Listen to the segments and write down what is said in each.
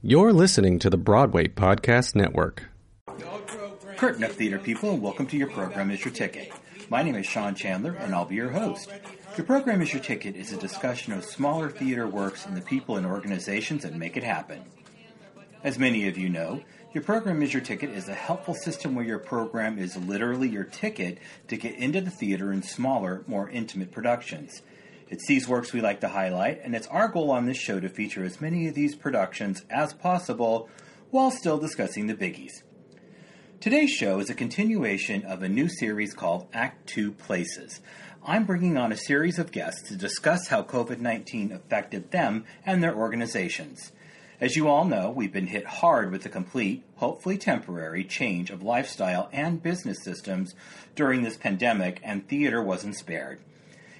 You're listening to the Broadway Podcast Network. Curtain up, theater people, and welcome to your program is your ticket. My name is Sean Chandler, and I'll be your host. Your program is your ticket is a discussion of smaller theater works and the people and organizations that make it happen. As many of you know, your program is your ticket is a helpful system where your program is literally your ticket to get into the theater in smaller, more intimate productions. It's these works we like to highlight, and it's our goal on this show to feature as many of these productions as possible while still discussing the biggies. Today's show is a continuation of a new series called Act Two Places. I'm bringing on a series of guests to discuss how COVID 19 affected them and their organizations. As you all know, we've been hit hard with the complete, hopefully temporary, change of lifestyle and business systems during this pandemic, and theater wasn't spared.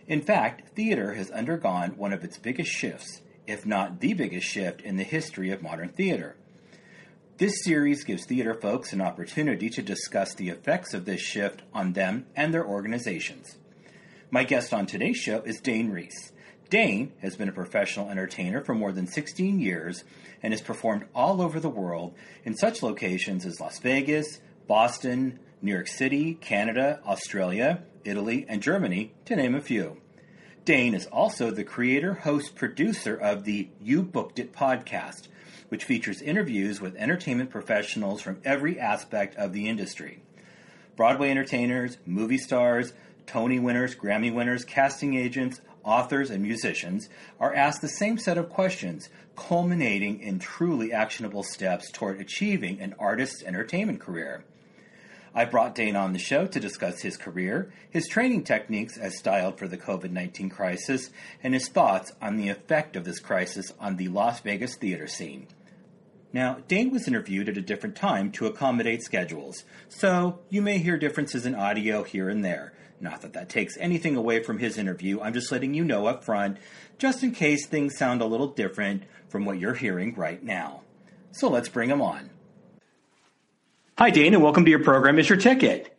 In fact, theater has undergone one of its biggest shifts, if not the biggest shift in the history of modern theater. This series gives theater folks an opportunity to discuss the effects of this shift on them and their organizations. My guest on today's show is Dane Reis. Dane has been a professional entertainer for more than 16 years and has performed all over the world in such locations as Las Vegas, Boston, New York City, Canada, Australia, Italy, and Germany, to name a few. Dane is also the creator, host, producer of the You Booked It podcast, which features interviews with entertainment professionals from every aspect of the industry. Broadway entertainers, movie stars, Tony winners, Grammy winners, casting agents, authors, and musicians are asked the same set of questions, culminating in truly actionable steps toward achieving an artist's entertainment career. I brought Dane on the show to discuss his career, his training techniques as styled for the COVID 19 crisis, and his thoughts on the effect of this crisis on the Las Vegas theater scene. Now, Dane was interviewed at a different time to accommodate schedules, so you may hear differences in audio here and there. Not that that takes anything away from his interview, I'm just letting you know up front, just in case things sound a little different from what you're hearing right now. So let's bring him on. Hi, Dane, and welcome to your program. Is your ticket?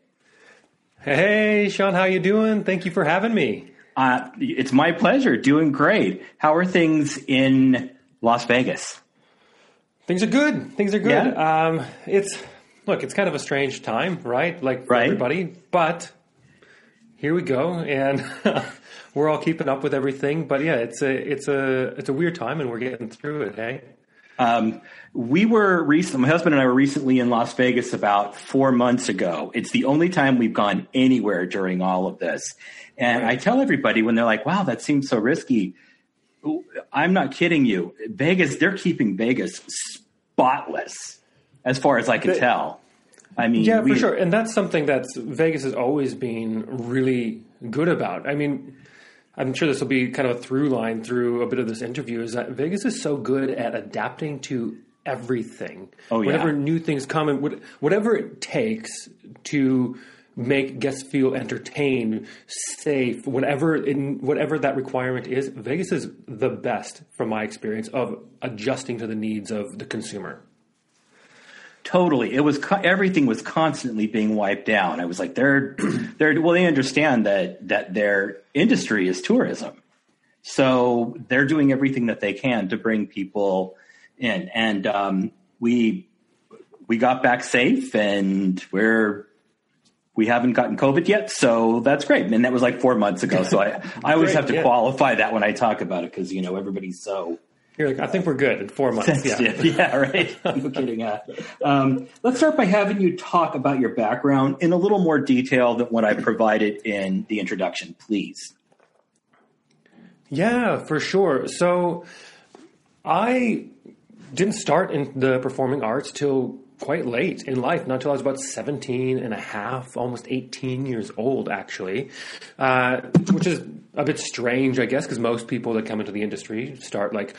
Hey, Sean, how you doing? Thank you for having me. Uh, it's my pleasure. Doing great. How are things in Las Vegas? Things are good. Things are good. Yeah. Um, it's look, it's kind of a strange time, right? Like for right. everybody, but here we go, and we're all keeping up with everything. But yeah, it's a it's a it's a weird time, and we're getting through it. Hey. Um, we were recently, my husband and I were recently in Las Vegas about four months ago. It's the only time we've gone anywhere during all of this. And right. I tell everybody when they're like, wow, that seems so risky. I'm not kidding you. Vegas, they're keeping Vegas spotless as far as I can the, tell. I mean, yeah, we, for sure. And that's something that Vegas has always been really good about. I mean, I'm sure this will be kind of a through line through a bit of this interview is that Vegas is so good at adapting to everything. Oh, yeah. Whatever new things come and whatever it takes to make guests feel entertained, safe, whatever in whatever that requirement is, Vegas is the best from my experience of adjusting to the needs of the consumer. Totally, it was everything was constantly being wiped down. I was like, they're they're well, they understand that that their industry is tourism, so they're doing everything that they can to bring people in, and um, we we got back safe, and we're we haven't gotten COVID yet, so that's great. And that was like four months ago. So I, I always have to yeah. qualify that when I talk about it because you know everybody's so you're like, I think we're good in four months. Yeah, yeah right. no kidding. Uh, um, let's start by having you talk about your background in a little more detail than what I provided in the introduction, please. Yeah, for sure. So I didn't start in the performing arts till quite late in life, not until I was about 17 and a half, almost 18 years old, actually, uh, which is a bit strange, I guess, because most people that come into the industry start like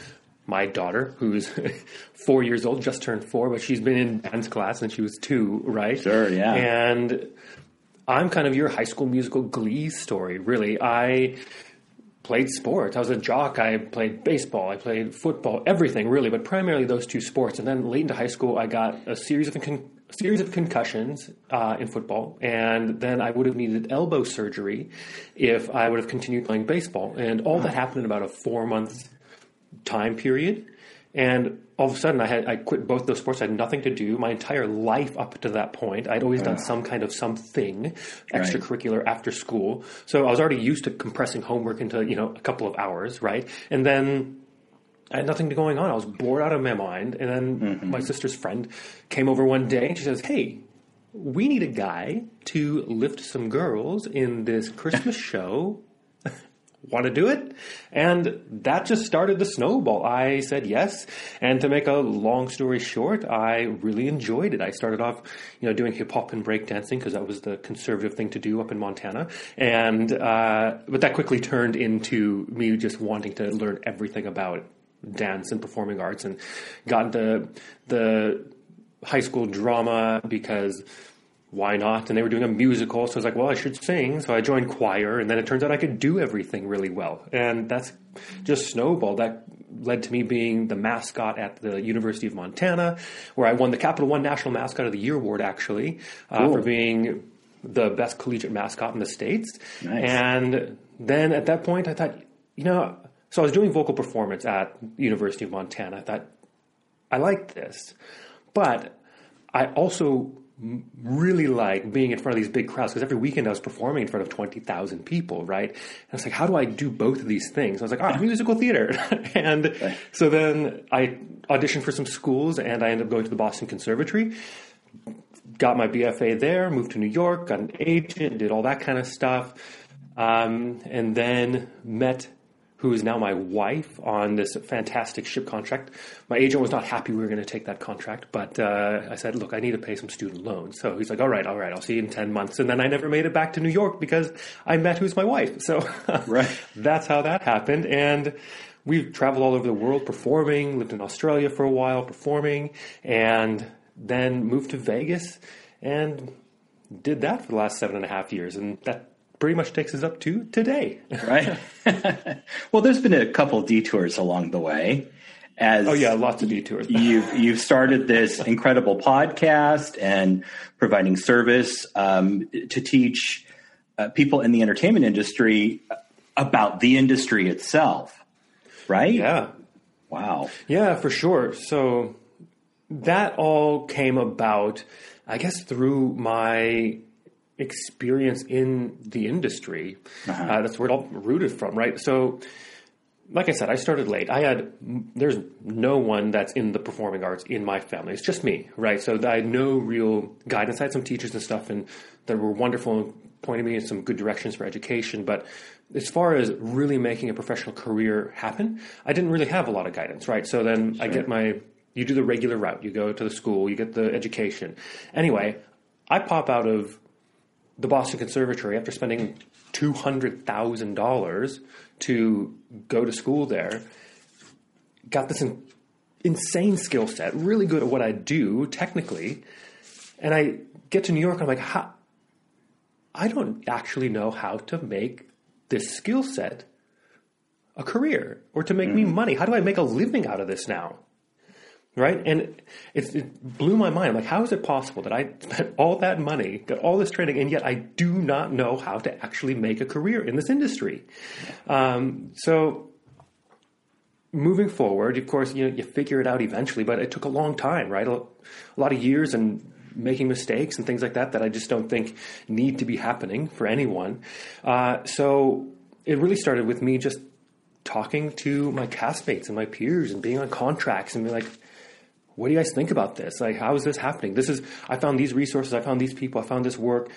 my daughter, who's four years old, just turned four, but she's been in dance class since she was two, right? Sure, yeah. And I'm kind of your high school musical glee story, really. I played sports. I was a jock. I played baseball. I played football, everything really, but primarily those two sports. And then late into high school, I got a series of con- series of concussions uh, in football, and then I would have needed elbow surgery if I would have continued playing baseball. And all that happened in about a four month time period. And all of a sudden, I had I quit both those sports. I had nothing to do. My entire life up to that point, I'd always done some kind of something extracurricular after school. So I was already used to compressing homework into you know a couple of hours, right? And then I had nothing going on. I was bored out of my mind. And then mm-hmm. my sister's friend came over one day and she says, "Hey, we need a guy to lift some girls in this Christmas show. Want to do it? And that just started the snowball. I said yes. And to make a long story short, I really enjoyed it. I started off, you know, doing hip hop and breakdancing because that was the conservative thing to do up in Montana. And, uh, but that quickly turned into me just wanting to learn everything about dance and performing arts and got into the high school drama because why not? And they were doing a musical, so I was like, well, I should sing. So I joined choir, and then it turns out I could do everything really well. And that's just snowballed. That led to me being the mascot at the University of Montana, where I won the Capital One National Mascot of the Year award, actually, uh, cool. for being the best collegiate mascot in the States. Nice. And then at that point, I thought, you know, so I was doing vocal performance at University of Montana. I thought, I like this. But I also really like being in front of these big crowds because every weekend I was performing in front of 20,000 people, right? And I was like, how do I do both of these things? I was like, ah, musical theater. and so then I auditioned for some schools and I ended up going to the Boston Conservatory, got my BFA there, moved to New York, got an agent, did all that kind of stuff. Um, and then met who is now my wife on this fantastic ship contract. My agent was not happy we were going to take that contract, but uh, I said, look, I need to pay some student loans. So he's like, all right, all right, I'll see you in 10 months. And then I never made it back to New York because I met who's my wife. So right. that's how that happened. And we've traveled all over the world performing, lived in Australia for a while performing, and then moved to Vegas and did that for the last seven and a half years. And that pretty much takes us up to today. right. well, there's been a couple detours along the way. As oh yeah, lots of detours. you've you've started this incredible podcast and providing service um, to teach uh, people in the entertainment industry about the industry itself. Right. Yeah. Wow. Yeah, for sure. So that all came about, I guess, through my experience in the industry. Uh-huh. Uh, that's where it all rooted from, right? So, like I said, I started late. I had there's no one that's in the performing arts in my family. It's just me, right? So I had no real guidance. I had some teachers and stuff, and that were wonderful and pointed me in some good directions for education. But as far as really making a professional career happen, I didn't really have a lot of guidance, right? So then sure. I get my you do the regular route. You go to the school, you get the education. Anyway, I pop out of the Boston Conservatory, after spending $200,000 to go to school there, got this in, insane skill set, really good at what I do technically. And I get to New York, and I'm like, how? I don't actually know how to make this skill set a career or to make mm. me money. How do I make a living out of this now? Right? And it, it, blew my mind. I'm like, how is it possible that I spent all that money, got all this training, and yet I do not know how to actually make a career in this industry? Um, so moving forward, of course, you know, you figure it out eventually, but it took a long time, right? A, a lot of years and making mistakes and things like that that I just don't think need to be happening for anyone. Uh, so it really started with me just talking to my castmates and my peers and being on contracts and being like, what do you guys think about this? Like, how is this happening? This is, I found these resources, I found these people, I found this work.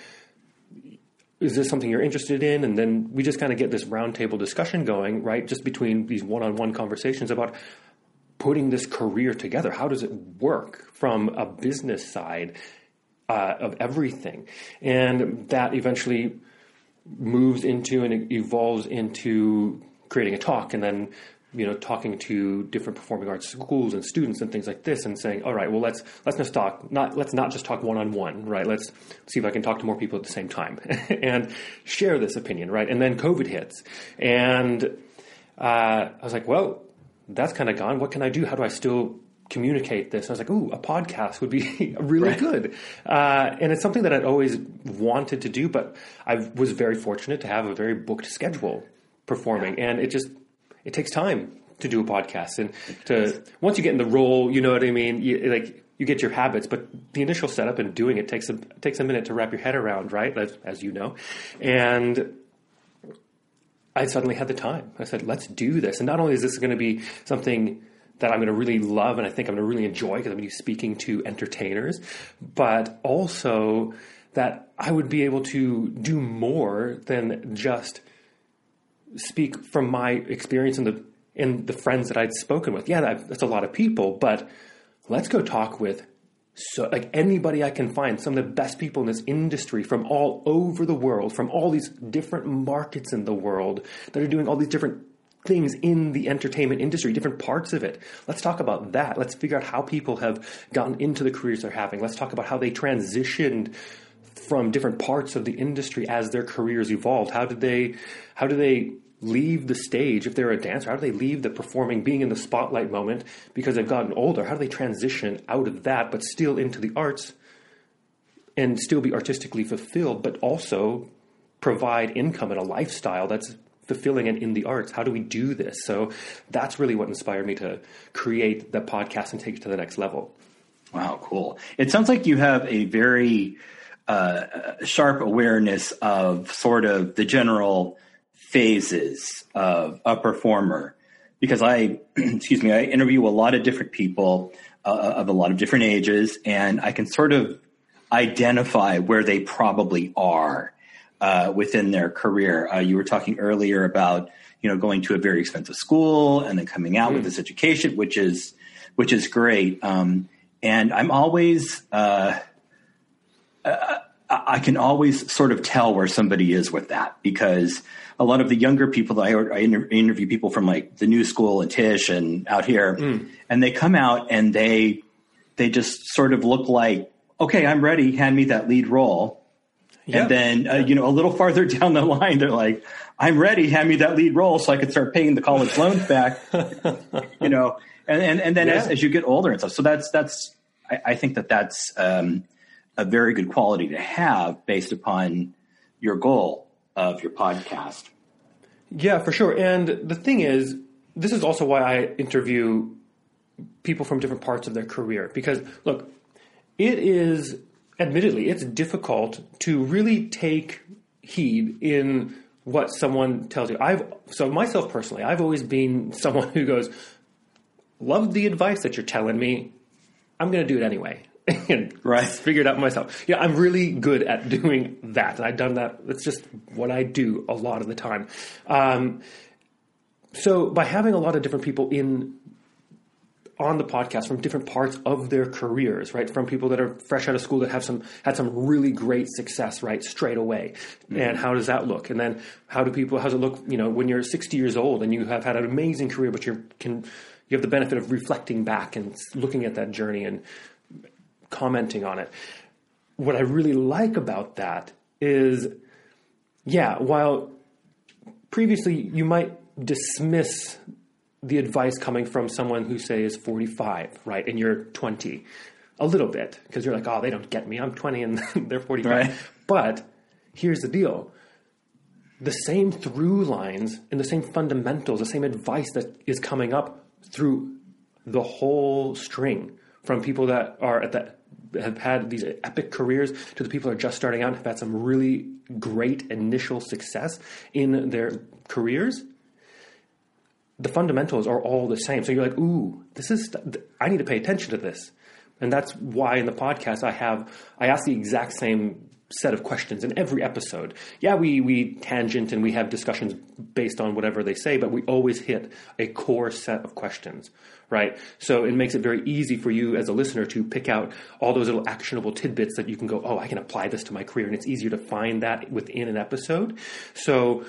Is this something you're interested in? And then we just kind of get this roundtable discussion going, right? Just between these one on one conversations about putting this career together. How does it work from a business side uh, of everything? And that eventually moves into and evolves into creating a talk and then you know, talking to different performing arts schools and students and things like this, and saying, all right, well, let's let's just talk. Not let's not just talk one on one, right? Let's see if I can talk to more people at the same time and share this opinion, right? And then COVID hits, and uh, I was like, well, that's kind of gone. What can I do? How do I still communicate this? And I was like, ooh, a podcast would be really right. good. Uh, and it's something that I'd always wanted to do, but I was very fortunate to have a very booked schedule performing, yeah. and it just it takes time to do a podcast and to once you get in the role, you know what I mean. You, like you get your habits, but the initial setup and doing it takes a takes a minute to wrap your head around, right? As, as you know, and I suddenly had the time. I said, let's do this. And not only is this going to be something that I'm going to really love and I think I'm going to really enjoy because I'm going to be speaking to entertainers, but also that I would be able to do more than just speak from my experience and the in the friends that I'd spoken with. Yeah, that, that's a lot of people, but let's go talk with so like anybody I can find, some of the best people in this industry from all over the world, from all these different markets in the world that are doing all these different things in the entertainment industry, different parts of it. Let's talk about that. Let's figure out how people have gotten into the careers they're having. Let's talk about how they transitioned from different parts of the industry as their careers evolved. How did they how do they leave the stage if they're a dancer? How do they leave the performing, being in the spotlight moment because they've gotten older? How do they transition out of that but still into the arts and still be artistically fulfilled, but also provide income and a lifestyle that's fulfilling and in the arts? How do we do this? So that's really what inspired me to create the podcast and take it to the next level. Wow, cool. It sounds like you have a very uh, sharp awareness of sort of the general phases of a performer because I, excuse me, I interview a lot of different people uh, of a lot of different ages, and I can sort of identify where they probably are uh, within their career. Uh, you were talking earlier about you know going to a very expensive school and then coming out mm. with this education, which is which is great. Um, and I'm always uh, uh I can always sort of tell where somebody is with that because a lot of the younger people that I, I interview people from like the new school and Tisch and out here, mm. and they come out and they they just sort of look like, okay, I'm ready. Hand me that lead role. Yep. And then, uh, you know, a little farther down the line, they're like, I'm ready. Hand me that lead role so I can start paying the college loans back, you know, and, and, and then yeah. as, as, you get older and stuff. So that's, that's, I, I think that that's, um, a very good quality to have based upon your goal of your podcast. Yeah, for sure. And the thing is, this is also why I interview people from different parts of their career because look, it is admittedly it's difficult to really take heed in what someone tells you. I've so myself personally, I've always been someone who goes, "Love the advice that you're telling me. I'm going to do it anyway." and right. figured out myself. Yeah, I'm really good at doing that. I've done that. It's just what I do a lot of the time. Um, so by having a lot of different people in on the podcast from different parts of their careers, right? From people that are fresh out of school that have some had some really great success, right, straight away. Mm-hmm. And how does that look? And then how do people? How does it look? You know, when you're 60 years old and you have had an amazing career, but you can you have the benefit of reflecting back and looking at that journey and commenting on it. What I really like about that is, yeah, while previously you might dismiss the advice coming from someone who say is 45, right, and you're 20, a little bit because you're like, oh, they don't get me. I'm 20 and they're 45. Right. But here's the deal. The same through lines and the same fundamentals, the same advice that is coming up through the whole string from people that are at the have had these epic careers to the people who are just starting out and have had some really great initial success in their careers, the fundamentals are all the same. So you're like, ooh, this is, I need to pay attention to this. And that's why in the podcast I have, I ask the exact same set of questions in every episode. Yeah, we, we tangent and we have discussions based on whatever they say, but we always hit a core set of questions right? So it makes it very easy for you as a listener to pick out all those little actionable tidbits that you can go, oh, I can apply this to my career. And it's easier to find that within an episode. So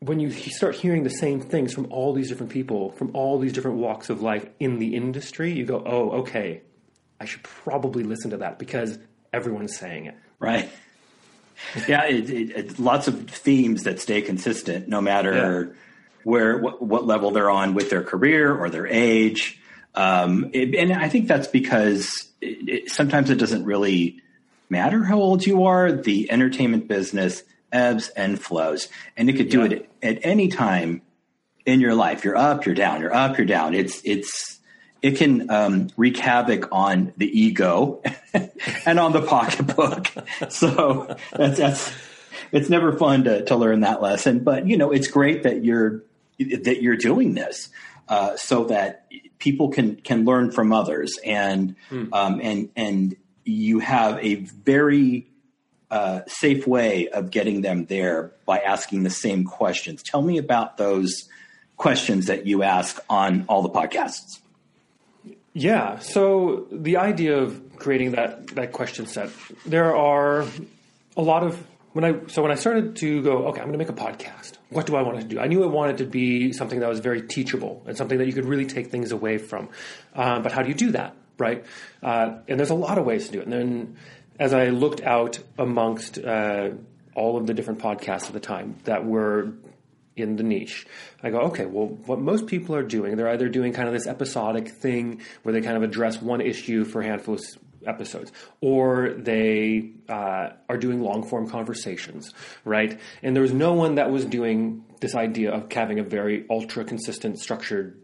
when you start hearing the same things from all these different people, from all these different walks of life in the industry, you go, oh, okay, I should probably listen to that because everyone's saying it. Right. yeah, it, it, it, lots of themes that stay consistent no matter. Yeah where what, what level they're on with their career or their age. Um, it, and I think that's because it, it, sometimes it doesn't really matter how old you are. The entertainment business ebbs and flows, and it could do yeah. it at any time in your life. You're up, you're down, you're up, you're down. It's it's it can um, wreak havoc on the ego and on the pocketbook. so that's that's it's never fun to to learn that lesson. But you know, it's great that you're that you're doing this uh, so that people can can learn from others and mm. um, and and you have a very uh, safe way of getting them there by asking the same questions. Tell me about those questions that you ask on all the podcasts. Yeah, so the idea of creating that that question set, there are a lot of when I so when I started to go, okay, I'm going to make a podcast. What do I want to do? I knew I wanted to be something that was very teachable and something that you could really take things away from. Uh, but how do you do that, right? Uh, and there's a lot of ways to do it. And then as I looked out amongst uh, all of the different podcasts at the time that were in the niche. I go, okay, well, what most people are doing, they're either doing kind of this episodic thing where they kind of address one issue for a handful of episodes, or they uh, are doing long form conversations, right? And there was no one that was doing this idea of having a very ultra consistent, structured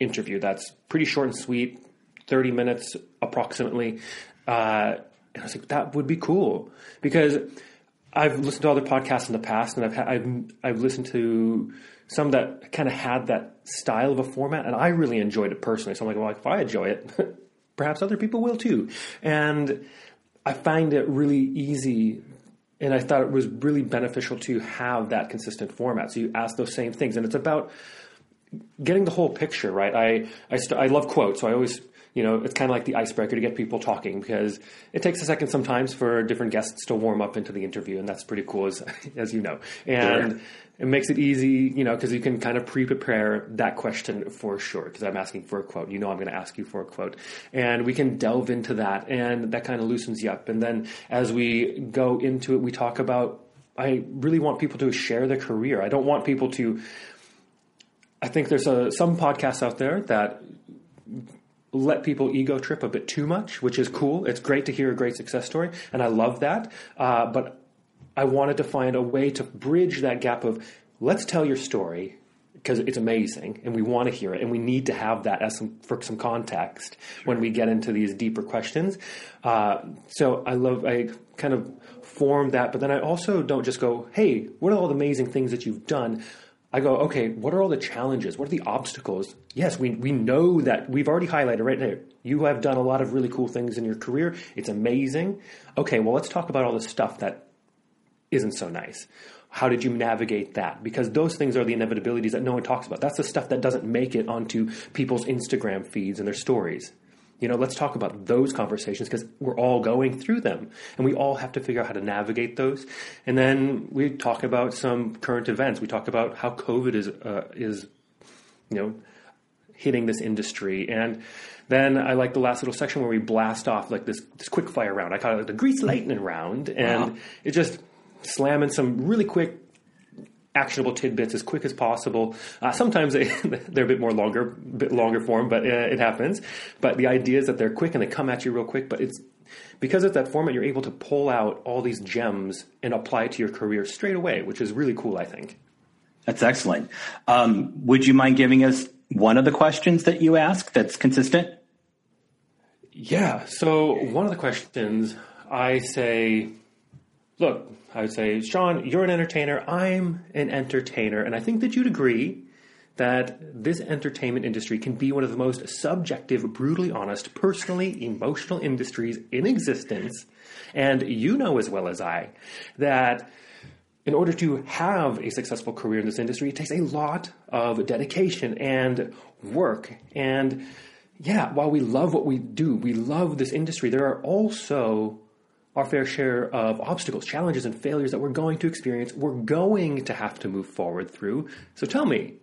interview that's pretty short and sweet, 30 minutes approximately. Uh, and I was like, that would be cool because I've listened to other podcasts in the past, and I've ha- I've I've listened to some that kind of had that style of a format, and I really enjoyed it personally. So I'm like, well, if I enjoy it, perhaps other people will too. And I find it really easy, and I thought it was really beneficial to have that consistent format. So you ask those same things, and it's about getting the whole picture, right? I I, st- I love quotes, so I always you know, it's kind of like the icebreaker to get people talking because it takes a second sometimes for different guests to warm up into the interview, and that's pretty cool, as as you know. And sure. it makes it easy, you know, because you can kind of pre-prepare that question for sure. Because I'm asking for a quote, you know, I'm going to ask you for a quote, and we can delve into that, and that kind of loosens you up. And then as we go into it, we talk about. I really want people to share their career. I don't want people to. I think there's a, some podcasts out there that let people ego trip a bit too much, which is cool. It's great to hear a great success story, and I love that. Uh, but I wanted to find a way to bridge that gap of let's tell your story because it's amazing and we want to hear it and we need to have that as some, for some context sure. when we get into these deeper questions. Uh, so I love I kind of form that, but then I also don't just go, hey, what are all the amazing things that you've done? I go, okay, what are all the challenges? What are the obstacles? Yes, we, we know that we've already highlighted right there. You have done a lot of really cool things in your career. It's amazing. Okay, well, let's talk about all the stuff that isn't so nice. How did you navigate that? Because those things are the inevitabilities that no one talks about. That's the stuff that doesn't make it onto people's Instagram feeds and their stories. You know, let's talk about those conversations because we're all going through them and we all have to figure out how to navigate those. And then we talk about some current events. We talk about how COVID is, uh, is, you know, hitting this industry. And then I like the last little section where we blast off like this, this quick fire round. I call it like the grease lightning round. And wow. it just slamming some really quick actionable tidbits as quick as possible. Uh, sometimes they, they're a bit more longer, bit longer form, but uh, it happens. But the idea is that they're quick and they come at you real quick. But it's because of that format, you're able to pull out all these gems and apply it to your career straight away, which is really cool. I think. That's excellent. Um, would you mind giving us one of the questions that you ask that's consistent? Yeah. So one of the questions I say, look, I would say, Sean, you're an entertainer. I'm an entertainer. And I think that you'd agree that this entertainment industry can be one of the most subjective, brutally honest, personally emotional industries in existence. And you know as well as I that in order to have a successful career in this industry, it takes a lot of dedication and work. And yeah, while we love what we do, we love this industry, there are also our fair share of obstacles, challenges, and failures that we're going to experience, we're going to have to move forward through. So tell me,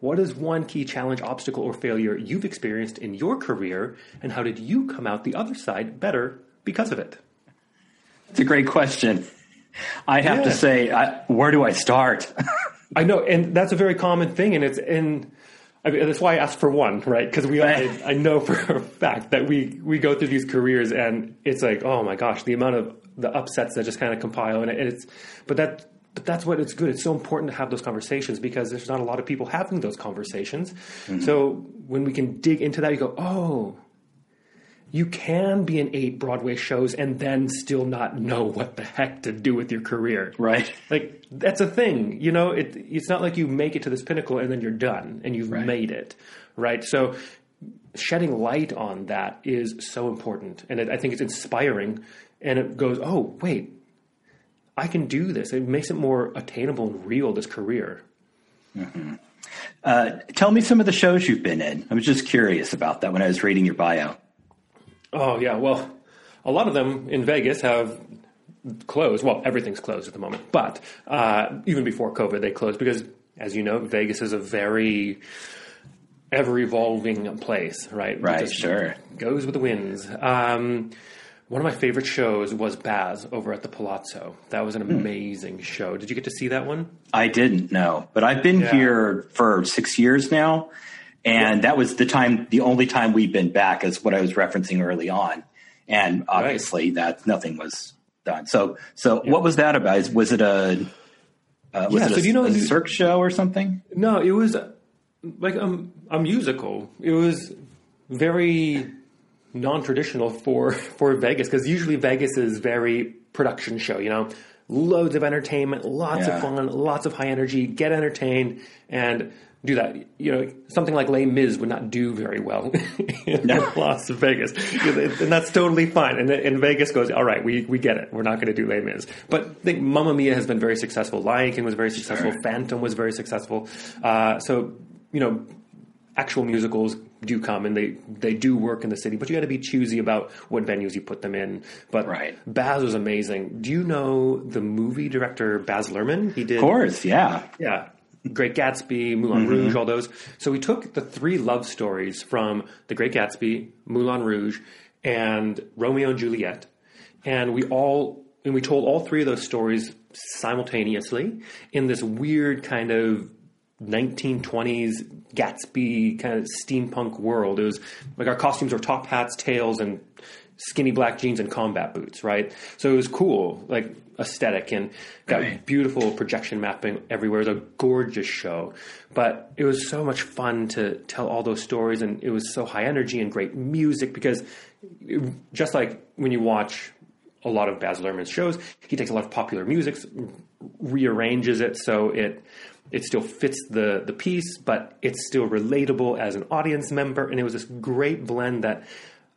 what is one key challenge, obstacle, or failure you've experienced in your career, and how did you come out the other side better because of it? It's a great question. I have yeah. to say, I, where do I start? I know, and that's a very common thing, and it's in I mean, that's why I asked for one, right? Because we, I, I, know for a fact that we we go through these careers, and it's like, oh my gosh, the amount of the upsets that just kind of compile, and it's, but that but that's what it's good. It's so important to have those conversations because there's not a lot of people having those conversations. Mm-hmm. So when we can dig into that, you go, oh, you can be in eight Broadway shows and then still not know what the heck to do with your career. Right. Like that's a thing. You know, it, it's not like you make it to this pinnacle and then you're done and you've right. made it. Right. So shedding light on that is so important. And it, I think it's inspiring. And it goes, oh, wait, I can do this. It makes it more attainable and real, this career. Mm-hmm. Uh, tell me some of the shows you've been in. I was just curious about that when I was reading your bio. Oh yeah, well, a lot of them in Vegas have closed. Well, everything's closed at the moment, but uh, even before COVID, they closed because, as you know, Vegas is a very ever evolving place, right? Right, sure. Goes with the winds. Um, one of my favorite shows was Baz over at the Palazzo. That was an hmm. amazing mm. show. Did you get to see that one? I didn't know, but I've been yeah. here for six years now, and that was the time, the only time we've been back, is what I was referencing early on, and obviously right. that nothing was done. So, so yeah. what was that about? Was it a uh, was yeah, it a, so you know, a Cirque show or something? No, it was like a, a musical. It was very non-traditional for for Vegas because usually Vegas is very production show. You know, loads of entertainment, lots yeah. of fun, lots of high energy. Get entertained and do that. You know, something like Les Mis would not do very well in no. Las Vegas, and that's totally fine. And, and Vegas goes, all right, we we get it. We're not going to do Les Mis, but I think Mamma Mia has been very successful. Lion King was very successful. Sure. Phantom was very successful. Uh, so you know, actual musicals do come and they they do work in the city, but you got to be choosy about what venues you put them in. But right. Baz was amazing. Do you know the movie director Baz Luhrmann? He did, of course, yeah, yeah. Great Gatsby, Moulin mm-hmm. Rouge, all those. So we took the three love stories from The Great Gatsby, Moulin Rouge, and Romeo and Juliet, and we all and we told all three of those stories simultaneously in this weird kind of 1920s Gatsby kind of steampunk world. It was like our costumes were top hats, tails, and skinny black jeans and combat boots, right? So it was cool, like aesthetic, and got beautiful projection mapping everywhere. It was a gorgeous show, but it was so much fun to tell all those stories, and it was so high energy and great music because it, just like when you watch a lot of Baz Luhrmann's shows, he takes a lot of popular music, rearranges it so it it still fits the the piece, but it's still relatable as an audience member. And it was this great blend that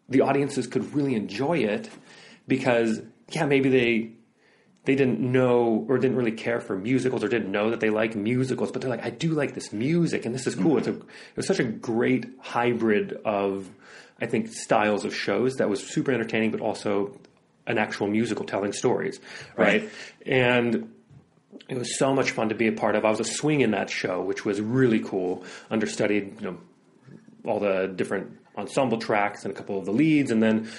the audiences could really enjoy it because yeah, maybe they they didn't know or didn't really care for musicals or didn't know that they like musicals, but they're like, I do like this music and this is cool. It's a it was such a great hybrid of I think styles of shows that was super entertaining, but also an actual musical telling stories, right? right. And it was so much fun to be a part of. I was a swing in that show, which was really cool. Understudied, you know, all the different ensemble tracks and a couple of the leads, and then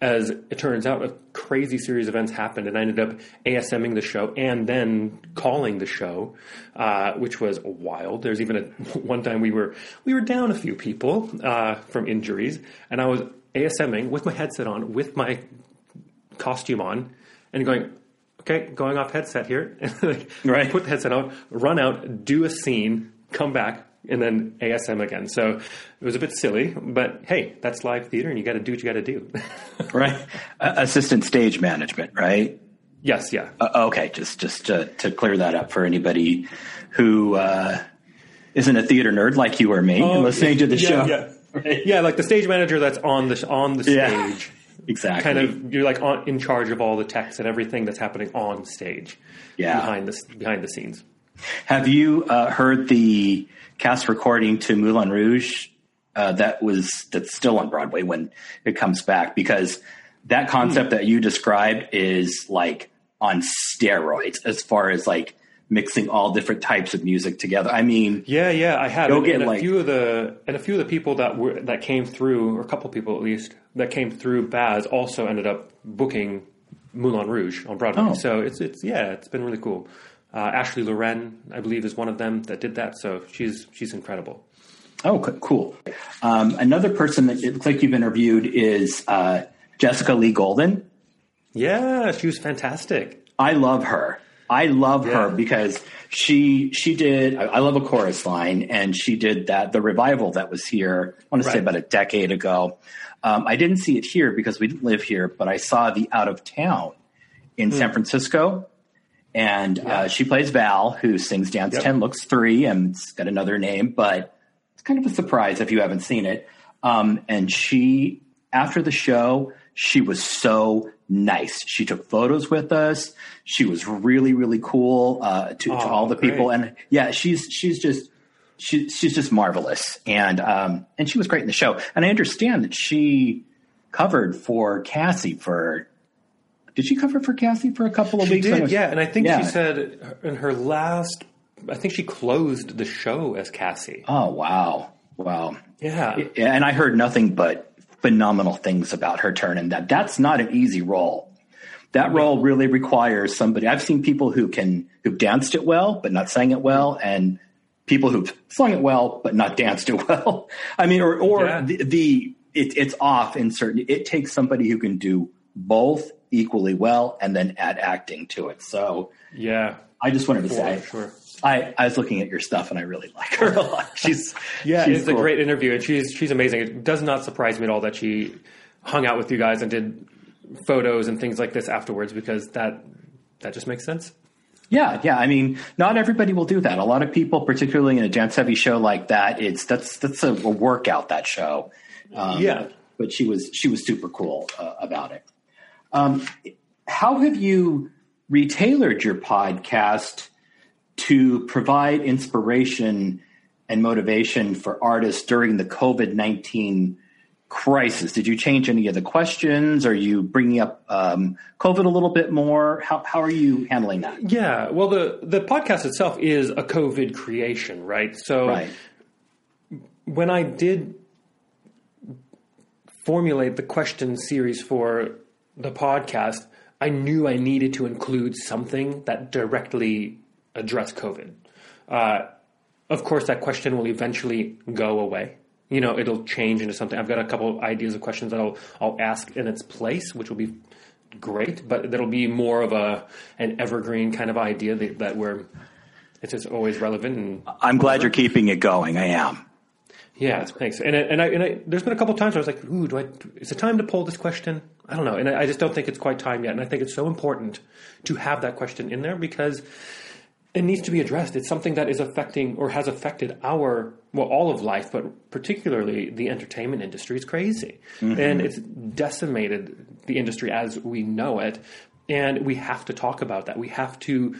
as it turns out, a crazy series of events happened, and I ended up ASMing the show and then calling the show, uh, which was wild. There's even a one time we were we were down a few people uh, from injuries, and I was ASMing with my headset on, with my costume on, and going, okay, going off headset here. right. Put the headset on, run out, do a scene, come back, and then ASM again. So it was a bit silly, but hey, that's live theater, and you got to do what you got to do. right. Uh, assistant stage management, right? Yes. Yeah. Uh, okay. Just just to, to, clear that up for anybody who uh, not a theater nerd like you or me, oh, listening to the yeah, show. Yeah. Right. Yeah, like the stage manager that's on the on the stage. Yeah exactly. Kind of, you're like on, in charge of all the text and everything that's happening on stage. Yeah, behind the behind the scenes. Have you uh, heard the cast recording to Moulin Rouge? Uh, that was that's still on Broadway when it comes back because that concept mm. that you described is like on steroids as far as like mixing all different types of music together. I mean, yeah, yeah, I have. And, and, a like, few of the and a few of the people that were that came through, or a couple people at least that came through Baz, also ended up booking Moulin Rouge on Broadway. Oh. So it's it's yeah, it's been really cool. Uh, Ashley Loren, I believe, is one of them that did that. So she's she's incredible. Oh, cool. Um, another person that it looks like you've interviewed is uh, Jessica Lee Goldyn. Yeah, she was fantastic. I love her. I love yeah. her because she she did. I love a chorus line, and she did that the revival that was here. I want to right. say about a decade ago. Um, I didn't see it here because we didn't live here, but I saw the out of town in mm. San Francisco, and yeah. uh, she plays Val, who sings "Dance yep. Ten Looks Three, and it's got another name, but it's kind of a surprise if you haven't seen it. Um, and she, after the show, she was so nice. She took photos with us. She was really, really cool uh, to, oh, to, all the great. people. And yeah, she's she's just she, she's just marvelous. And um, and she was great in the show. And I understand that she covered for Cassie for. Did she cover for Cassie for a couple of she weeks? Did, was, yeah. And I think yeah. she said in her last, I think she closed the show as Cassie. Oh wow, wow. Yeah. And I heard nothing but phenomenal things about her turn and that that's not an easy role. That role really requires somebody. I've seen people who can who danced it well but not sang it well, and people who've sung it well but not danced it well. I mean, or or yeah. the, the it, it's off in certain. It takes somebody who can do both equally well and then add acting to it. So yeah, I just wanted to say, sure. I, I was looking at your stuff and I really like her a lot. She's yeah, she's it's cool. a great interview and she's she's amazing. It does not surprise me at all that she hung out with you guys and did photos and things like this afterwards because that that just makes sense. Yeah, yeah. I mean, not everybody will do that. A lot of people, particularly in a dance heavy show like that, it's that's that's a, a workout that show. Um, yeah, but she was she was super cool uh, about it. Um, how have you retailored your podcast to provide inspiration and motivation for artists during the COVID 19 crisis? Did you change any of the questions? Are you bringing up um, COVID a little bit more? How, how are you handling that? Yeah, well, the, the podcast itself is a COVID creation, right? So right. when I did formulate the question series for the podcast, I knew I needed to include something that directly addressed COVID. Uh, of course, that question will eventually go away. You know, it'll change into something. I've got a couple ideas of questions that I'll I'll ask in its place, which will be great. But that'll be more of a an evergreen kind of idea that, that where it's just always relevant. And I'm glad you're keeping it going. I am. Yeah, thanks. And and I, and I, there's been a couple times where I was like, "Ooh, do I? Is it time to pull this question?" I don't know, and I, I just don't think it's quite time yet. And I think it's so important to have that question in there because it needs to be addressed. It's something that is affecting or has affected our well, all of life, but particularly the entertainment industry. It's crazy, mm-hmm. and it's decimated the industry as we know it. And we have to talk about that. We have to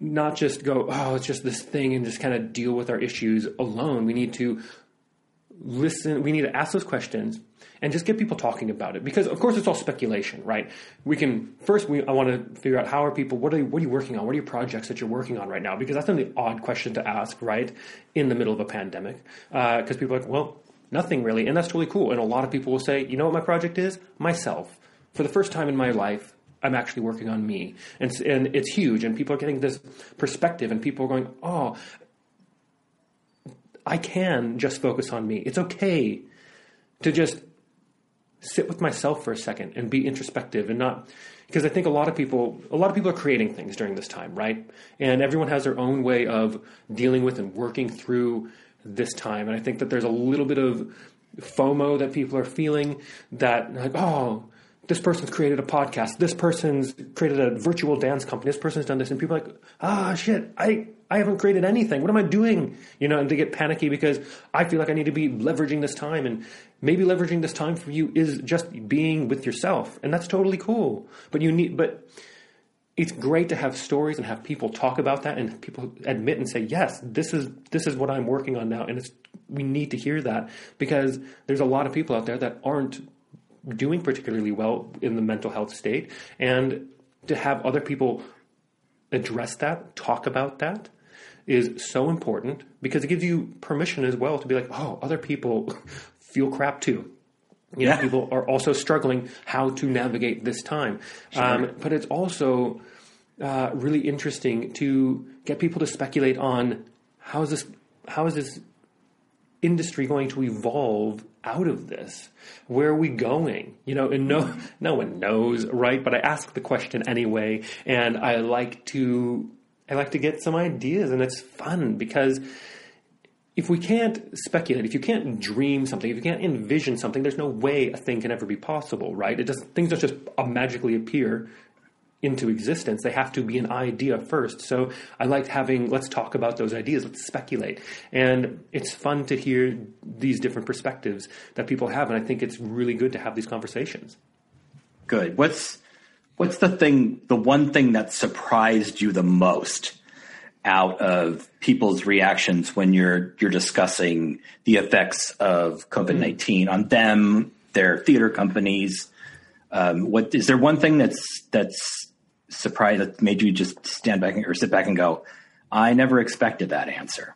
not just go, oh, it's just this thing, and just kind of deal with our issues alone. We need to listen. We need to ask those questions and just get people talking about it. Because of course it's all speculation right? We can first we i want to figure out how are people what are you, what are you working on? What are your projects that you're working on right now? Because that's an odd question to ask right in the middle of a pandemic. Because uh, people are like well nothing really. And that's totally cool. And a lot of people will say you know what my project is? Myself. For the first time in my life I'm actually working on me, and and it's huge, and people are getting this perspective, and people are going, oh, I can just focus on me. It's okay to just sit with myself for a second and be introspective and not because I think a lot of people a lot of people are creating things during this time, right? And everyone has their own way of dealing with and working through this time. And I think that there's a little bit of FOMO that people are feeling that like, oh, this person's created a podcast, this person's created a virtual dance company, this person's done this, and people are like, ah, shit, I I haven't created anything. What am I doing? You know, and they get panicky because I feel like I need to be leveraging this time, and maybe leveraging this time for you is just being with yourself, and that's totally cool. But you need, but it's great to have stories and have people talk about that, and people admit and say, yes, this is this is what I'm working on now, and it's we need to hear that because there's a lot of people out there that aren't doing particularly well in the mental health state. And to have other people address that, talk about that, is so important because it gives you permission as well to be like, oh, other people feel crap too. You know, yeah. people are also struggling how to navigate this time. Sure. Um, but it's also uh, really interesting to get people to speculate on how is this how is this industry going to evolve out of this? Where are we going? You know, and no, no one knows, right? But I ask the question anyway, and I like to, I like to get some ideas, and it's fun because if we can't speculate, if you can't dream something, if you can't envision something, there's no way a thing can ever be possible, right? It just things don't just uh, magically appear into existence. They have to be an idea first. So I like having let's talk about those ideas, let's speculate. And it's fun to hear these different perspectives that people have and I think it's really good to have these conversations. Good. What's what's the thing the one thing that surprised you the most out of people's reactions when you're you're discussing the effects of COVID nineteen mm. on them, their theater companies. Um, what is there one thing that's that's surprised that made you just stand back and, or sit back and go, I never expected that answer?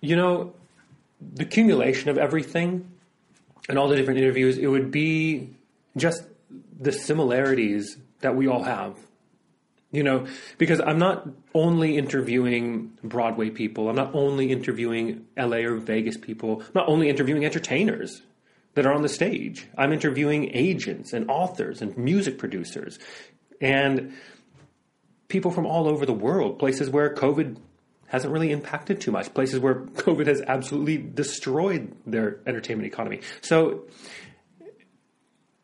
You know, the accumulation of everything and all the different interviews, it would be just the similarities that we all have you know, because I'm not only interviewing Broadway people, I'm not only interviewing LA or Vegas people, I'm not only interviewing entertainers that are on the stage. I'm interviewing agents and authors and music producers and people from all over the world, places where COVID hasn't really impacted too much, places where COVID has absolutely destroyed their entertainment economy. So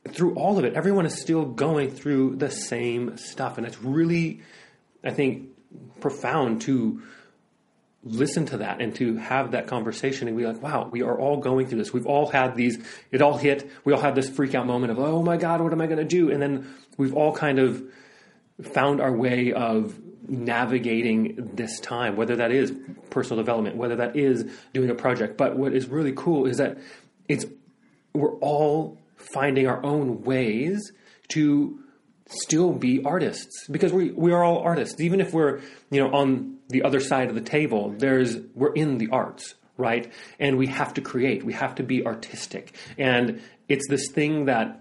through all of it, everyone is still going through the same stuff. And it's really, I think, profound to listen to that and to have that conversation and be like, wow, we are all going through this. We've all had these, it all hit. We all had this freak out moment of, oh my God, what am I going to do? And then we've all kind of found our way of navigating this time, whether that is personal development, whether that is doing a project. But what is really cool is that it's, we're all finding our own ways to still be artists because we we are all artists. Even if we're you know on the other side of the table there's we're in the arts right? And we have to create we have to be artistic. And it's this thing that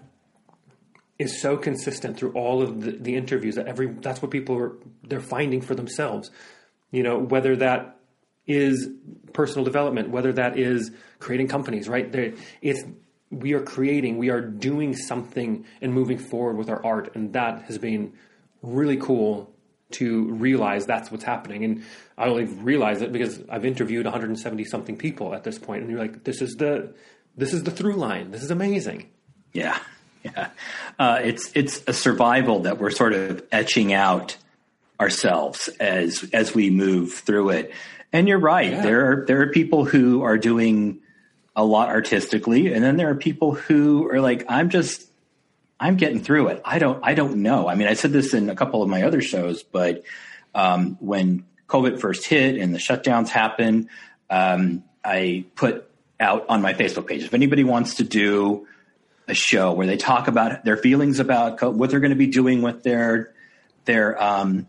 is so consistent through all of the, the interviews that every that's what people are they're finding for themselves. You know whether that is personal development whether that is creating companies right? There it's we are creating, we are doing something and moving forward with our art. And that has been really cool to realize that's what's happening. And I only realize it because I've interviewed 170 something people at this point, and you're like, this is the this is the through line. This is amazing. Yeah, yeah. Uh, it's it's a survival that we're sort of etching out ourselves as as we move through it. And you're right. Yeah. There are there are people who are doing a lot artistically, and then there are people who are like, I'm just I'm getting through it. I don't I don't know. I mean, I said this in a couple of my other shows, but um, when COVID first hit and the shutdowns happened, um, I put out on my Facebook page if anybody wants to do a show where they talk about their feelings about what they're going to be doing with their their um,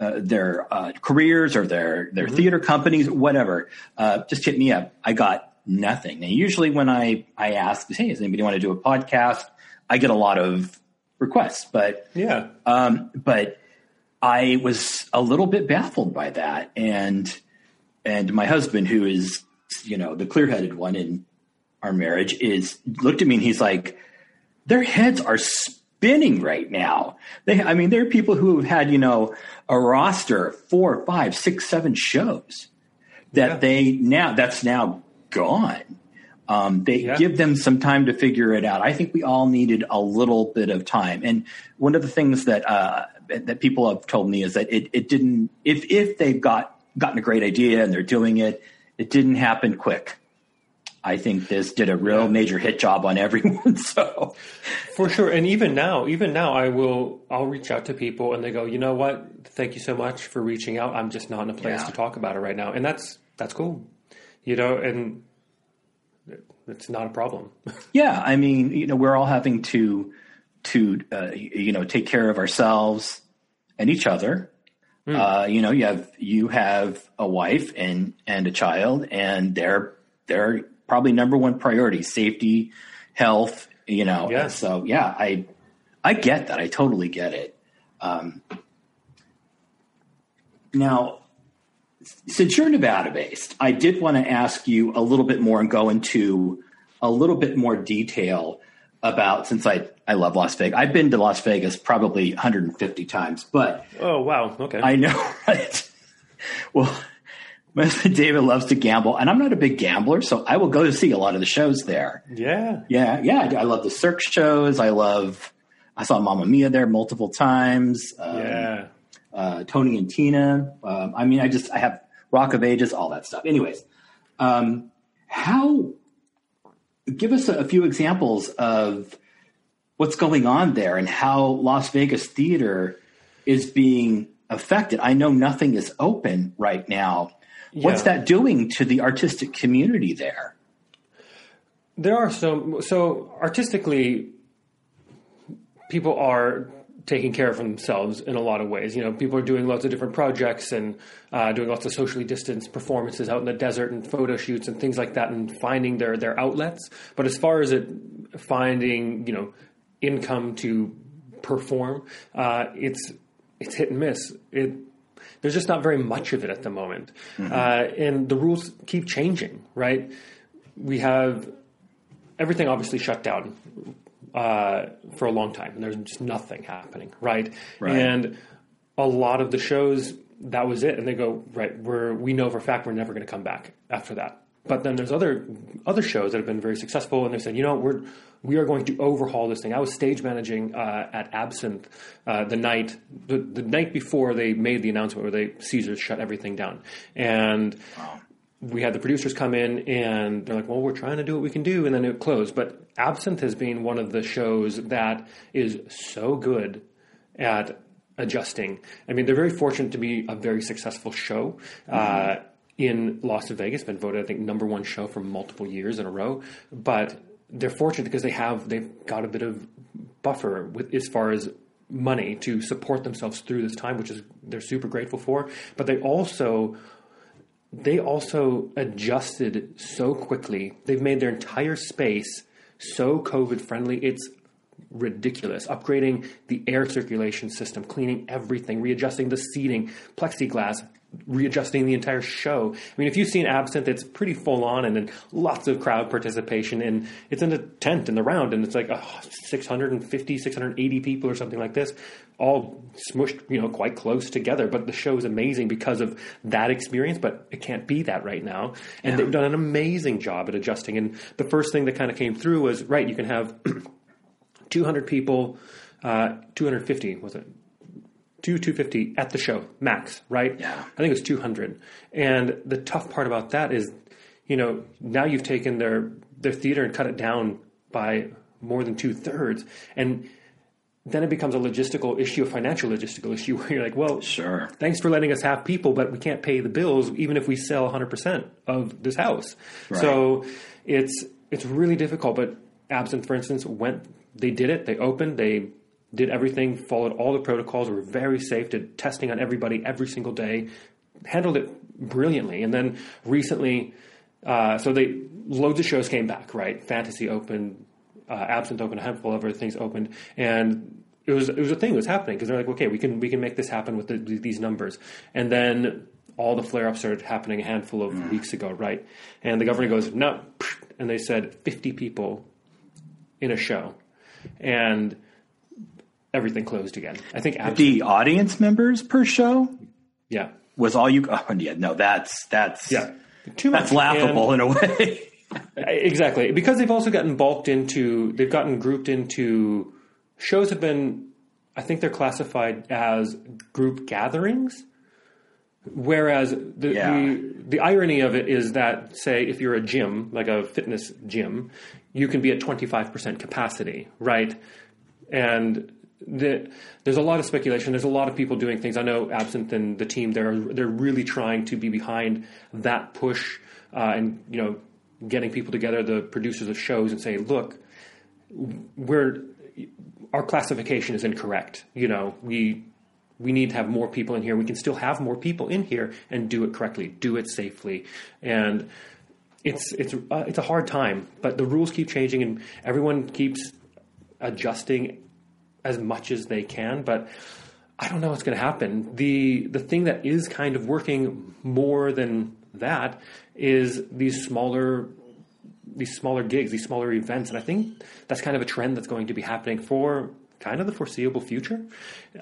uh, their uh, careers or their their mm-hmm. theater companies, whatever. Uh, just hit me up. I got nothing. And usually when I, I ask, hey, does anybody want to do a podcast? I get a lot of requests, but yeah, um, but I was a little bit baffled by that. And, and my husband, who is, you know, the clear headed one in our marriage is looked at me and he's like, their heads are spinning right now. They, I mean, there are people who have had, you know, a roster four, five, six, seven shows that yeah. they now, that's now gone. Um, they yeah. give them some time to figure it out. I think we all needed a little bit of time. And one of the things that uh, that people have told me is that it, it didn't. If if they've got gotten a great idea and they're doing it, it didn't happen quick. I think this did a real major hit job on everyone. So, for sure, and even now, even now, I will I'll reach out to people and they go, you know what? Thank you so much for reaching out. I'm just not in a place yeah. to talk about it right now, and that's that's cool you know, and it's not a problem. yeah, I mean, you know, we're all having to to uh, you know take care of ourselves and each other. Mm. Uh, you know, you have you have a wife and and a child, and they're they're probably number one priority: safety, health. You know, yeah. so yeah, I I get that. I totally get it. Um, now, since you're Nevada based, I did want to ask you a little bit more and go into a little bit more detail about since I I love Las Vegas. I've been to Las Vegas probably 150 times, but oh wow, okay, I know. Right? Well, my husband David loves to gamble, and I'm not a big gambler, so I will go to see a lot of the shows there. Yeah, yeah, yeah. I love the Cirque shows. I love. I saw Mamma Mia there multiple times. Um, yeah, uh, Tony and Tina. Um, I mean, I just I have Rock of Ages, all that stuff. Anyways, um, how? Give us a, a few examples of what's going on there and how Las Vegas theater is being affected. I know nothing is open right now. Yeah. What's that doing to the artistic community there? There are some so artistically people are taking care of themselves in a lot of ways. You know, people are doing lots of different projects and uh, doing lots of socially distanced performances out in the desert and photo shoots and things like that, and finding their their outlets. But as far as it finding, you know, income to perform, uh, it's it's hit and miss. It there's just not very much of it at the moment, mm-hmm. uh, and the rules keep changing. Right? We have everything obviously shut down uh, for a long time, and there's just nothing happening. Right? right? And a lot of the shows that was it, and they go right. We're we know for a fact we're never going to come back after that. But then there's other other shows that have been very successful, and they said, you know, we're we are going to overhaul this thing. I was stage managing uh, at Absinthe uh, the night the, the, night before they made the announcement where they Caesars shut everything down, and wow. We had the producers come in and they're like, "Well, we're trying to do what we can do," and then it closed. But Absinthe has been one of the shows that is so good at adjusting. I mean, they're very fortunate to be a very successful show. Mm-hmm. Uh, in Las Vegas, been voted I think number one show for multiple years in a row. But they're fortunate because they have they've got a bit of buffer with as far as money to support themselves through this time, which is they're super grateful for. But they also they also adjusted so quickly. They've made their entire space so COVID friendly. It's ridiculous. Upgrading the air circulation system, cleaning everything, readjusting the seating, plexiglass, readjusting the entire show. I mean, if you've seen Absinthe, it's pretty full on and then lots of crowd participation. And it's in a tent in the round, and it's like oh, 650, 680 people or something like this, all smushed, you know, quite close together. But the show is amazing because of that experience, but it can't be that right now. And yeah. they've done an amazing job at adjusting. And the first thing that kind of came through was right, you can have 200 people, uh, 250, was it? Two 250 at the show max, right? Yeah. I think it was 200. And the tough part about that is, you know, now you've taken their their theater and cut it down by more than two thirds, and then it becomes a logistical issue, a financial logistical issue, where you're like, well, sure, thanks for letting us have people, but we can't pay the bills even if we sell 100 percent of this house. Right. So it's it's really difficult. But Absinthe, for instance, went they did it. They opened. They did everything, followed all the protocols, were very safe, did testing on everybody every single day, handled it brilliantly. And then recently, uh, so they loads of shows came back, right? Fantasy opened, uh, Absinthe opened, a handful of other things opened, and it was it was a thing that was happening because they're like, okay, we can we can make this happen with the, these numbers, and then all the flare ups started happening a handful of mm. weeks ago, right? And the governor goes, no, and they said 50 people in a show, and everything closed again. I think the audience members per show, yeah, was all you. Oh, yeah, no, that's that's yeah, too much. That's laughable and, in a way. exactly, because they've also gotten bulked into. They've gotten grouped into shows. Have been, I think they're classified as group gatherings. Whereas the, yeah. the, the irony of it is that, say, if you're a gym, like a fitness gym, you can be at 25% capacity, right? And the, there's a lot of speculation. There's a lot of people doing things. I know Absinthe and the team they're they're really trying to be behind that push uh, and you know getting people together, the producers of shows, and say, look, we're our classification is incorrect. You know, we we need to have more people in here. We can still have more people in here and do it correctly, do it safely, and it's it's uh, it's a hard time. But the rules keep changing, and everyone keeps adjusting as much as they can, but I don't know what's going to happen. The the thing that is kind of working more than that is these smaller these smaller gigs, these smaller events, and I think that's kind of a trend that's going to be happening for kind of the foreseeable future,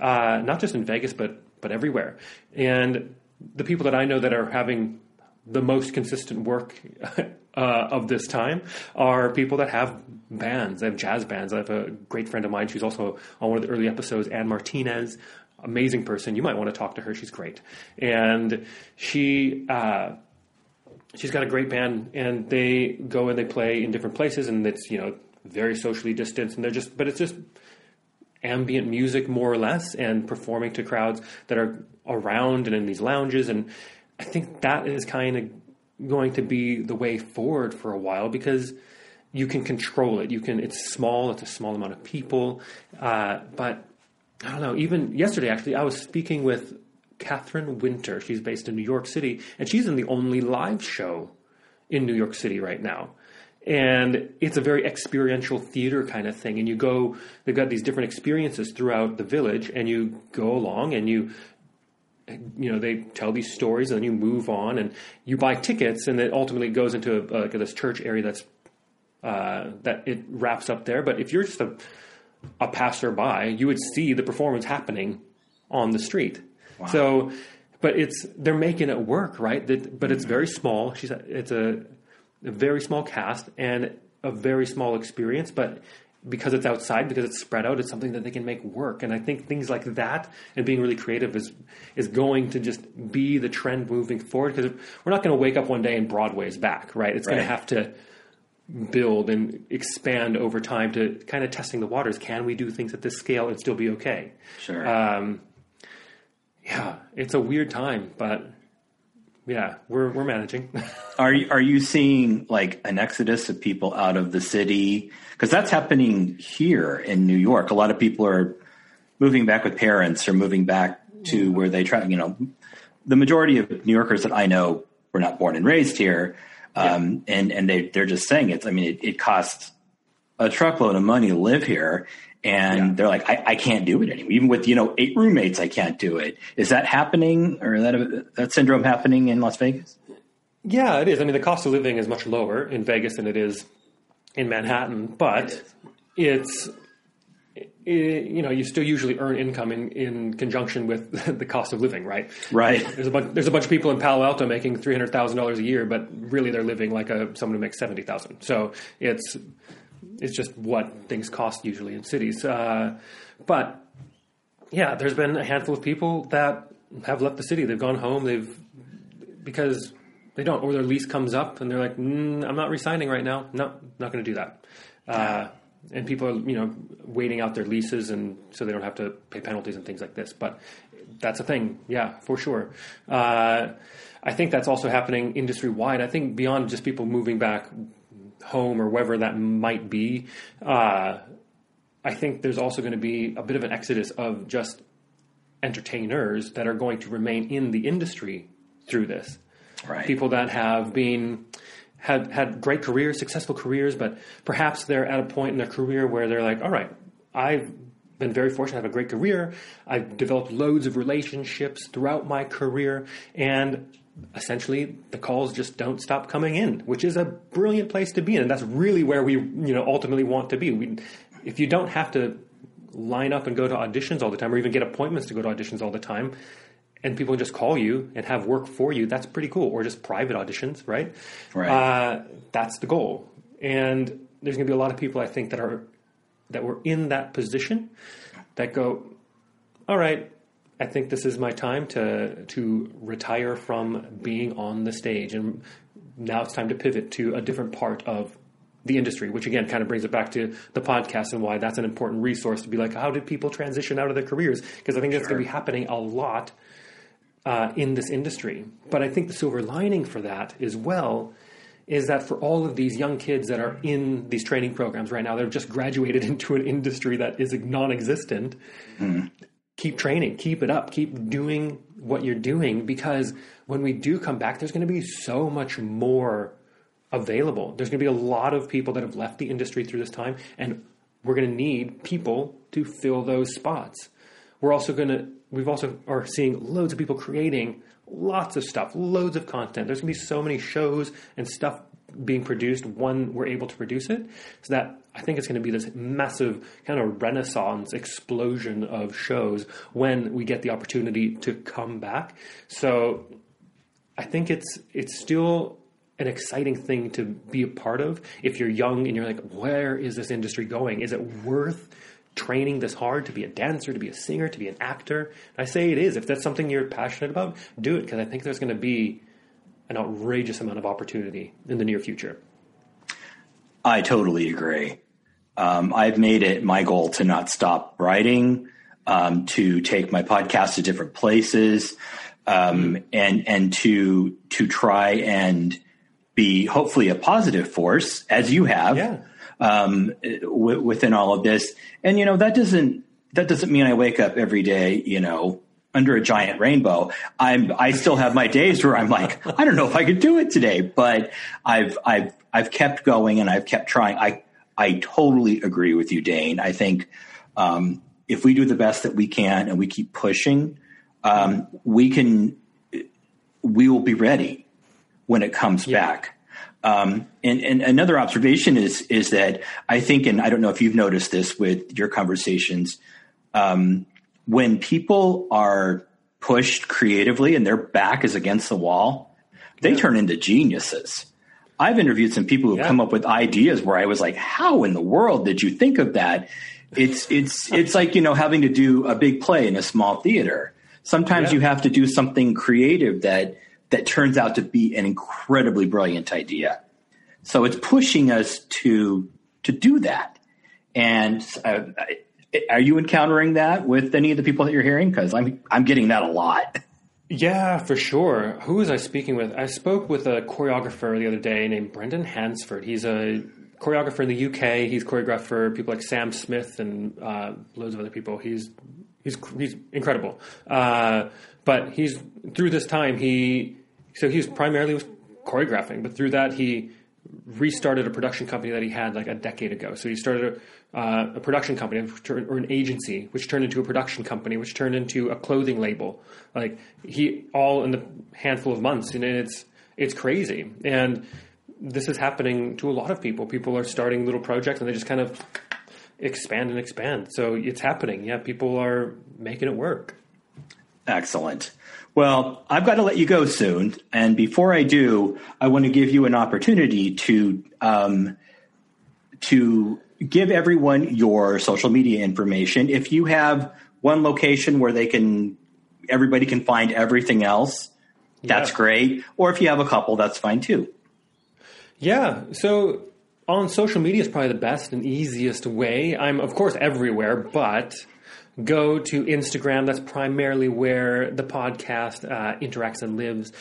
uh, not just in Vegas, but but everywhere. And the people that I know that are having the most consistent work uh, of this time are people that have bands. I have jazz bands. I have a great friend of mine. She's also on one of the early episodes, Anne Martinez. Amazing person. You might want to talk to her. She's great. And she, uh, she's got a great band and they go and they play in different places and it's, you know, very socially distanced and they're just, but it's just ambient music more or less and performing to crowds that are around and in these lounges. And I think that is kind of going to be the way forward for a while because you can control it. You can. It's small. It's a small amount of people. Uh, but I don't know. Even yesterday, actually, I was speaking with Catherine Winter. She's based in New York City, and she's in the only live show in New York City right now. And it's a very experiential theater kind of thing. And you go, they've got these different experiences throughout the village, and you go along and you you know they tell these stories and then you move on and you buy tickets and it ultimately goes into a, like this church area that's uh, that it wraps up there but if you're just a, a passerby you would see the performance happening on the street wow. so but it's they're making it work right that, but it's very small she's it's a, a very small cast and a very small experience but because it's outside, because it's spread out, it's something that they can make work. And I think things like that and being really creative is is going to just be the trend moving forward. Because we're not going to wake up one day and Broadway's back, right? It's right. going to have to build and expand over time to kind of testing the waters. Can we do things at this scale and still be okay? Sure. Um, yeah, it's a weird time, but yeah, we're we're managing. are you, are you seeing like an exodus of people out of the city? Because that's happening here in New York. A lot of people are moving back with parents or moving back to where they try. You know, the majority of New Yorkers that I know were not born and raised here, um, yeah. and and they they're just saying it. I mean, it, it costs a truckload of money to live here, and yeah. they're like, I, I, can't do it anymore. Even with you know eight roommates, I can't do it. Is that happening, or that a, that syndrome happening in Las Vegas? Yeah, it is. I mean, the cost of living is much lower in Vegas than it is in Manhattan, but it it's it, you know you still usually earn income in, in conjunction with the cost of living, right? Right. There's a bunch there's a bunch of people in Palo Alto making three hundred thousand dollars a year, but really they're living like a someone who makes seventy thousand. So it's it's just what things cost usually in cities. Uh, but yeah, there's been a handful of people that have left the city. They've gone home. They've because they don't, or their lease comes up and they're like, mm, "I'm not resigning right now. No, not going to do that." Uh, and people are, you know, waiting out their leases, and so they don't have to pay penalties and things like this. But that's a thing, yeah, for sure. Uh, I think that's also happening industry wide. I think beyond just people moving back home or wherever that might be, uh, I think there's also going to be a bit of an exodus of just entertainers that are going to remain in the industry through this. Right. People that have been had had great careers, successful careers, but perhaps they're at a point in their career where they're like, all right, I've been very fortunate. I have a great career. I've developed loads of relationships throughout my career, and essentially the calls just don't stop coming in, which is a brilliant place to be in. And that's really where we, you know, ultimately want to be. We, if you don't have to line up and go to auditions all the time or even get appointments to go to auditions all the time and people can just call you and have work for you, that's pretty cool. Or just private auditions, right? Right. Uh, that's the goal. And there's going to be a lot of people I think that are that were in that position that go, all right, I think this is my time to to retire from being on the stage, and now it's time to pivot to a different part of the industry, which again kind of brings it back to the podcast and why that's an important resource to be like, how did people transition out of their careers? Because I think that's going to be happening a lot uh, in this industry. But I think the silver lining for that as well is that for all of these young kids that are in these training programs right now, they've just graduated into an industry that is non-existent. Mm keep training, keep it up, keep doing what you're doing because when we do come back, there's going to be so much more available. There's going to be a lot of people that have left the industry through this time, and we're going to need people to fill those spots. We're also going to, we've also are seeing loads of people creating lots of stuff, loads of content. There's going to be so many shows and stuff being produced when we're able to produce it. So that I think it's going to be this massive kind of renaissance explosion of shows when we get the opportunity to come back. So I think it's it's still an exciting thing to be a part of if you're young and you're like, where is this industry going? Is it worth training this hard to be a dancer, to be a singer, to be an actor? I say it is. If that's something you're passionate about, do it because I think there's going to be an outrageous amount of opportunity in the near future. I totally agree. Um, I've made it my goal to not stop writing, um, to take my podcast to different places, um, and and to to try and be hopefully a positive force as you have yeah. Um, w- within all of this. And you know that doesn't that doesn't mean I wake up every day, you know, under a giant rainbow. I'm I still have my days where I'm like, I don't know if I could do it today, but I've I've I've kept going and I've kept trying. I I totally agree with you, Dane. I think um, if we do the best that we can and we keep pushing, um, we can we will be ready when it comes yeah. back. Um, and, and, another observation is is that I think, and I don't know if you've noticed this with your conversations, um, when people are pushed creatively and their back is against the wall, they yeah. turn into geniuses. I've interviewed some people who've yeah. come up with ideas where I was like, "How in the world did you think of that?" It's it's it's like you know having to do a big play in a small theater. Sometimes you have to do something creative that that turns out to be an incredibly brilliant idea. So it's pushing us to to do that. And uh, are you encountering that with any of the people that you're hearing? Because I'm I'm getting that a lot. Yeah, for sure. Who was I speaking with? I spoke with a choreographer the other day named Brendan Hansford. He's a choreographer in the UK. He's choreographed for people like Sam Smith and uh, loads of other people. He's he's he's incredible. Uh, but he's through this time he so he was primarily was choreographing, but through that he restarted a production company that he had like a decade ago. So he started a, uh, a production company or an agency, which turned into a production company, which turned into a clothing label. Like he all in the handful of months, and it's it's crazy. And this is happening to a lot of people. People are starting little projects and they just kind of expand and expand. So it's happening. Yeah, people are making it work. Excellent. Well, I've got to let you go soon, and before I do, I want to give you an opportunity to um, to give everyone your social media information. If you have one location where they can, everybody can find everything else. That's yeah. great. Or if you have a couple, that's fine too. Yeah. So on social media is probably the best and easiest way. I'm of course everywhere, but go to Instagram. That's primarily where the podcast uh, interacts and lives.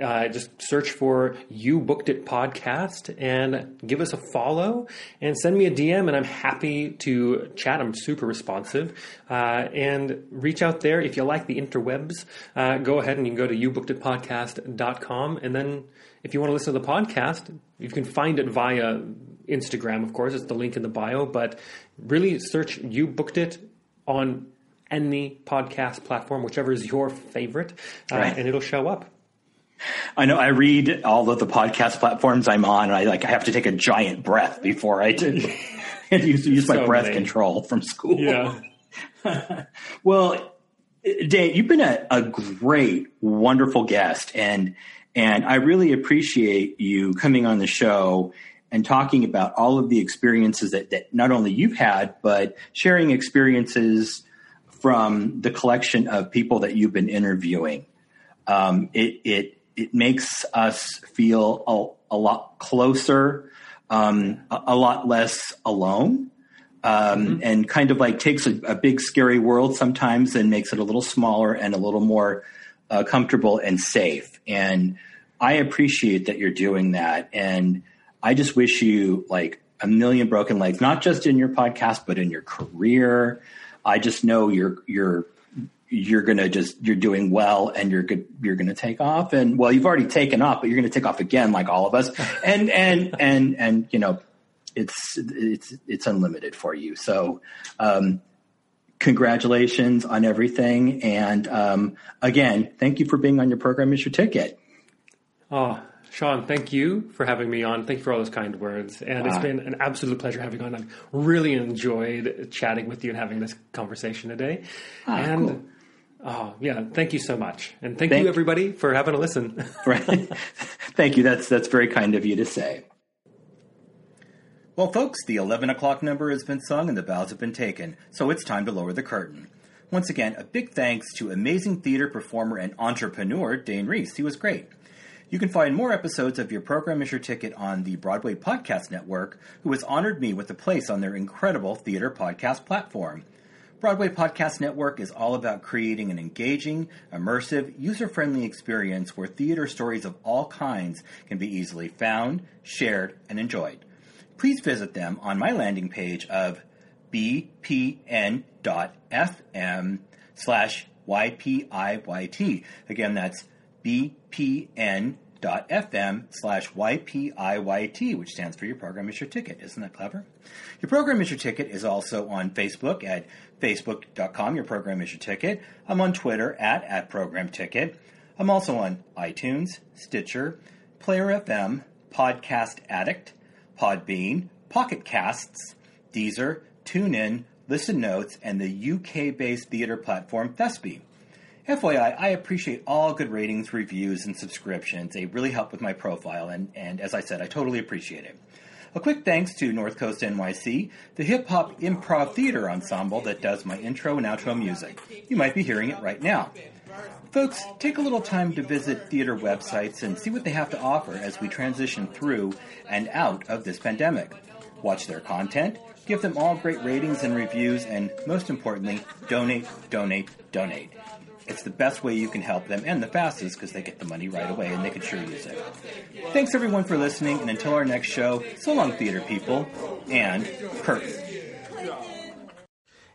Uh, just search for You Booked It Podcast and give us a follow and send me a DM, and I'm happy to chat. I'm super responsive. Uh, and reach out there. If you like the interwebs, uh, go ahead and you can go to youbookeditpodcast.com. And then if you want to listen to the podcast, you can find it via Instagram, of course. It's the link in the bio, but really search You Booked It on any podcast platform, whichever is your favorite, uh, right. and it'll show up. I know. I read all of the podcast platforms I'm on, and I like I have to take a giant breath before I do, and use, use so my breath many. control from school. Yeah. well, Dane, you've been a, a great, wonderful guest, and and I really appreciate you coming on the show and talking about all of the experiences that, that not only you've had, but sharing experiences from the collection of people that you've been interviewing. Um, it, it, it makes us feel a, a lot closer, um, a, a, lot less alone. Um, mm-hmm. and kind of like takes a, a, big scary world sometimes and makes it a little smaller and a little more uh, comfortable and safe. And I appreciate that you're doing that. And I just wish you like a million broken legs, not just in your podcast, but in your career. I just know you're you're you're gonna just you're doing well and you're good you're gonna take off. And well you've already taken off but you're gonna take off again like all of us. And and and and you know it's it's it's unlimited for you. So um, congratulations on everything. And um, again thank you for being on your program. Is your ticket. Oh Sean, thank you for having me on. Thank you for all those kind words. And it's been an absolute pleasure having you on. I've really enjoyed chatting with you and having this conversation today. Ah, and cool. oh, yeah, thank you so much. And thank, thank you, everybody, for having a listen. right. Thank you. That's, that's very kind of you to say. Well, folks, the 11 o'clock number has been sung and the bows have been taken, so it's time to lower the curtain. Once again, a big thanks to amazing theater performer and entrepreneur Dane Reis. He was great. You can find more episodes of Your Program is Your Ticket on the Broadway Podcast Network, who has honored me with a place on their incredible theater podcast platform. Broadway Podcast Network is all about creating an engaging, immersive, user friendly experience where theater stories of all kinds can be easily found, shared, and enjoyed. Please visit them on my landing page of bpn.fm slash YPIYT. Again, that's bpn.fm slash YPIYT, which stands for Your Program is Your Ticket. Isn't that clever? Your Program is Your Ticket is also on Facebook at facebook.com, Your Program is Your Ticket. I'm on Twitter at, at Program Ticket. I'm also on iTunes, Stitcher, Player FM, Podcast Addict, Podbean, Pocket Casts, Deezer, TuneIn, Listen Notes, and the UK based theater platform Thespie. FYI, I appreciate all good ratings, reviews, and subscriptions. They really help with my profile, and, and as I said, I totally appreciate it. A quick thanks to North Coast NYC, the hip hop improv theater ensemble that does my intro and outro music. You might be hearing it right now. Folks, take a little time to visit theater websites and see what they have to offer as we transition through and out of this pandemic. Watch their content, give them all great ratings and reviews, and most importantly, donate, donate, donate. It's the best way you can help them and the fastest because they get the money right away and they can sure use it. Thanks everyone for listening, and until our next show, so long, theater people, and curtain.